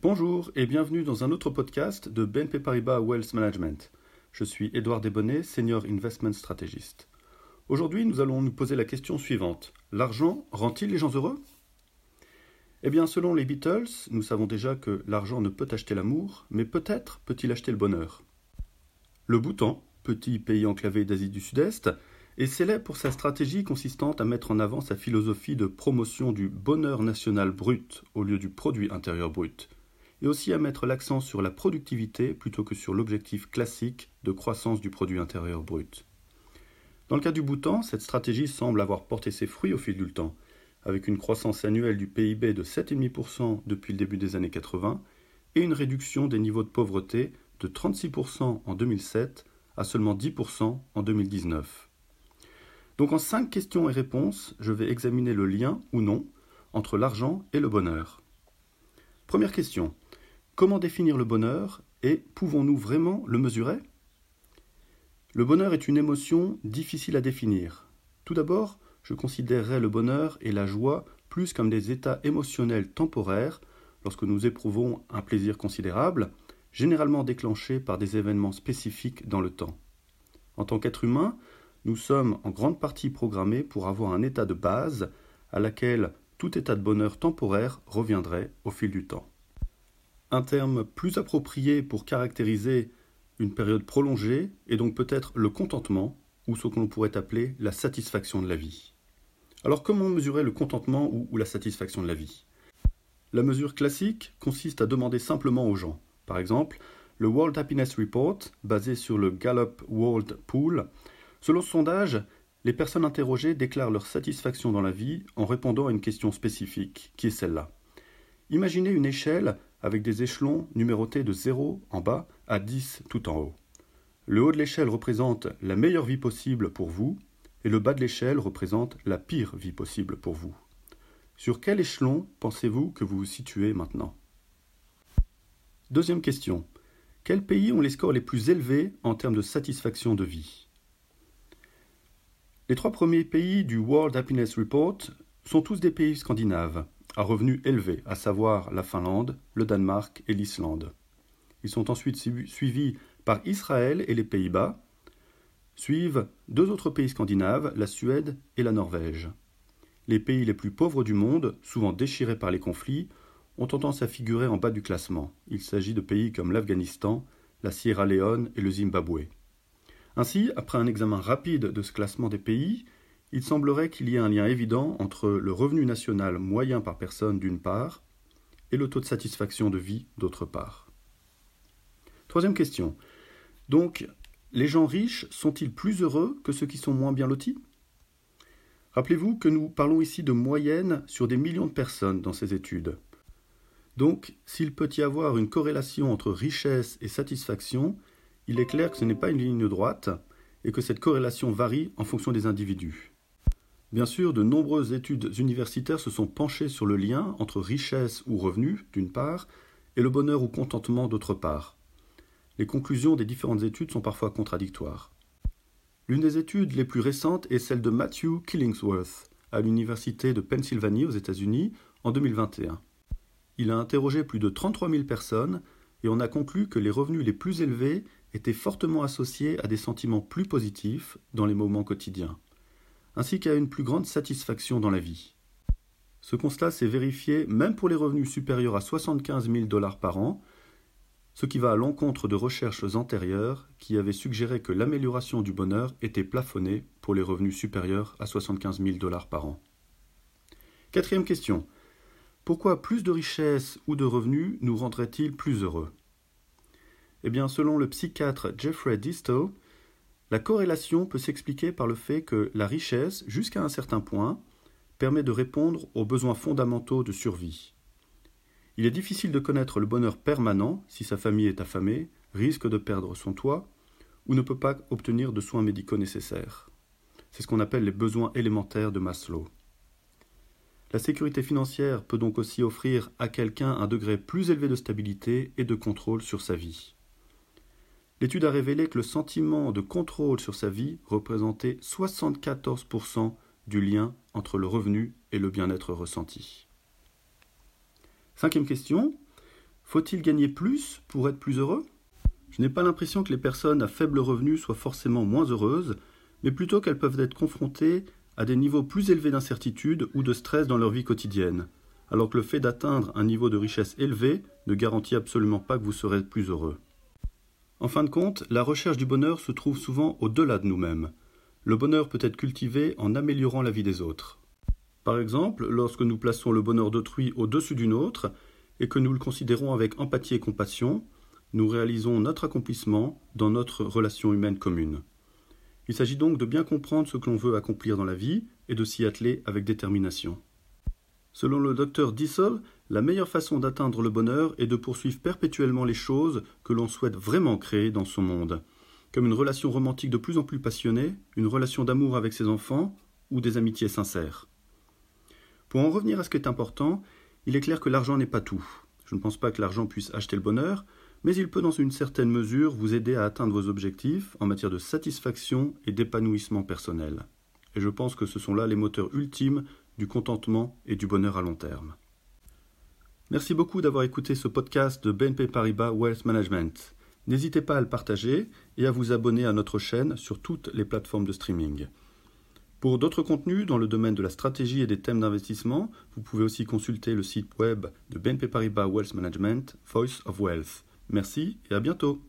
Bonjour et bienvenue dans un autre podcast de BNP Paribas Wealth Management. Je suis Édouard Desbonnets, Senior Investment Strategist. Aujourd'hui, nous allons nous poser la question suivante. L'argent rend-il les gens heureux? Eh bien, selon les Beatles, nous savons déjà que l'argent ne peut acheter l'amour, mais peut-être peut-il acheter le bonheur. Le Bhoutan, petit pays enclavé d'Asie du Sud-Est, est célèbre pour sa stratégie consistant à mettre en avant sa philosophie de promotion du bonheur national brut au lieu du produit intérieur brut, et aussi à mettre l'accent sur la productivité plutôt que sur l'objectif classique de croissance du produit intérieur brut. Dans le cas du Bhoutan, cette stratégie semble avoir porté ses fruits au fil du temps, avec une croissance annuelle du PIB de 7,5% depuis le début des années 80 et une réduction des niveaux de pauvreté de 36% en 2007 à seulement 10% en 2019. Donc en cinq questions et réponses, je vais examiner le lien ou non entre l'argent et le bonheur. Première question. Comment définir le bonheur et pouvons-nous vraiment le mesurer? Le bonheur est une émotion difficile à définir. Tout d'abord, je considérerais le bonheur et la joie plus comme des états émotionnels temporaires lorsque nous éprouvons un plaisir considérable, généralement déclenché par des événements spécifiques dans le temps. En tant qu'être humain, nous sommes en grande partie programmés pour avoir un état de base à laquelle tout état de bonheur temporaire reviendrait au fil du temps. Un terme plus approprié pour caractériser une période prolongée est donc peut-être le contentement, ou ce que l'on pourrait appeler la satisfaction de la vie. Alors comment mesurer le contentement ou, la satisfaction de la vie? La mesure classique consiste à demander simplement aux gens par exemple, le World Happiness Report, basé sur le Gallup World Pool, selon ce sondage, les personnes interrogées déclarent leur satisfaction dans la vie en répondant à une question spécifique, qui est celle-là. Imaginez une échelle avec des échelons numérotés de 0 en bas à 10 tout en haut. Le haut de l'échelle représente la meilleure vie possible pour vous, et le bas de l'échelle représente la pire vie possible pour vous. Sur quel échelon pensez-vous que vous vous situez maintenant? Deuxième question. Quels pays ont les scores les plus élevés en termes de satisfaction de vie? Les trois premiers pays du World Happiness Report sont tous des pays scandinaves, à revenus élevés, à savoir la Finlande, le Danemark et l'Islande. Ils sont ensuite suivis par Israël et les Pays-Bas. Suivent deux autres pays scandinaves, la Suède et la Norvège. Les pays les plus pauvres du monde, souvent déchirés par les conflits, ont tendance à figurer en bas du classement. Il s'agit de pays comme l'Afghanistan, la Sierra Leone et le Zimbabwe. Ainsi, après un examen rapide de ce classement des pays, il semblerait qu'il y ait un lien évident entre le revenu national moyen par personne d'une part et le taux de satisfaction de vie d'autre part. Troisième question. Donc, les gens riches sont-ils plus heureux que ceux qui sont moins bien lotis? Rappelez-vous que nous parlons ici de moyenne sur des millions de personnes dans ces études. Donc, s'il peut y avoir une corrélation entre richesse et satisfaction, il est clair que ce n'est pas une ligne droite et que cette corrélation varie en fonction des individus. Bien sûr, de nombreuses études universitaires se sont penchées sur le lien entre richesse ou revenu, d'une part, et le bonheur ou contentement, d'autre part. Les conclusions des différentes études sont parfois contradictoires. L'une des études les plus récentes est celle de Matthew Killingsworth à l'Université de Pennsylvanie aux États-Unis en 2021. Il a interrogé plus de 33 000 personnes et on a conclu que les revenus les plus élevés étaient fortement associés à des sentiments plus positifs dans les moments quotidiens, ainsi qu'à une plus grande satisfaction dans la vie. Ce constat s'est vérifié même pour les revenus supérieurs à 75 000 dollars par an, ce qui va à l'encontre de recherches antérieures qui avaient suggéré que l'amélioration du bonheur était plafonnée pour les revenus supérieurs à 75 000 dollars par an. Quatrième question. Pourquoi plus de richesses ou de revenus nous rendrait-il plus heureux? Eh bien, selon le psychiatre Jeffrey Disto, la corrélation peut s'expliquer par le fait que la richesse, jusqu'à un certain point, permet de répondre aux besoins fondamentaux de survie. Il est difficile de connaître le bonheur permanent si sa famille est affamée, risque de perdre son toit ou ne peut pas obtenir de soins médicaux nécessaires. C'est ce qu'on appelle les besoins élémentaires de Maslow. La sécurité financière peut donc aussi offrir à quelqu'un un degré plus élevé de stabilité et de contrôle sur sa vie. L'étude a révélé que le sentiment de contrôle sur sa vie représentait 74% du lien entre le revenu et le bien-être ressenti. Cinquième question. Faut-il gagner plus pour être plus heureux? Je n'ai pas l'impression que les personnes à faible revenu soient forcément moins heureuses, mais plutôt qu'elles peuvent être confrontées à des niveaux plus élevés d'incertitude ou de stress dans leur vie quotidienne, alors que le fait d'atteindre un niveau de richesse élevé ne garantit absolument pas que vous serez plus heureux. En fin de compte, la recherche du bonheur se trouve souvent au-delà de nous-mêmes. Le bonheur peut être cultivé en améliorant la vie des autres. Par exemple, lorsque nous plaçons le bonheur d'autrui au-dessus d'une autre, et que nous le considérons avec empathie et compassion, nous réalisons notre accomplissement dans notre relation humaine commune. Il s'agit donc de bien comprendre ce que l'on veut accomplir dans la vie et de s'y atteler avec détermination. Selon le docteur Dissel, la meilleure façon d'atteindre le bonheur est de poursuivre perpétuellement les choses que l'on souhaite vraiment créer dans son monde, comme une relation romantique de plus en plus passionnée, une relation d'amour avec ses enfants ou des amitiés sincères. Pour en revenir à ce qui est important, il est clair que l'argent n'est pas tout. Je ne pense pas que l'argent puisse acheter le bonheur, mais il peut dans une certaine mesure vous aider à atteindre vos objectifs en matière de satisfaction et d'épanouissement personnel. Et je pense que ce sont là les moteurs ultimes du contentement et du bonheur à long terme. Merci beaucoup d'avoir écouté ce podcast de BNP Paribas Wealth Management. N'hésitez pas à le partager et à vous abonner à notre chaîne sur toutes les plateformes de streaming. Pour d'autres contenus dans le domaine de la stratégie et des thèmes d'investissement, vous pouvez aussi consulter le site web de BNP Paribas Wealth Management, Voice of Wealth. Merci et à bientôt.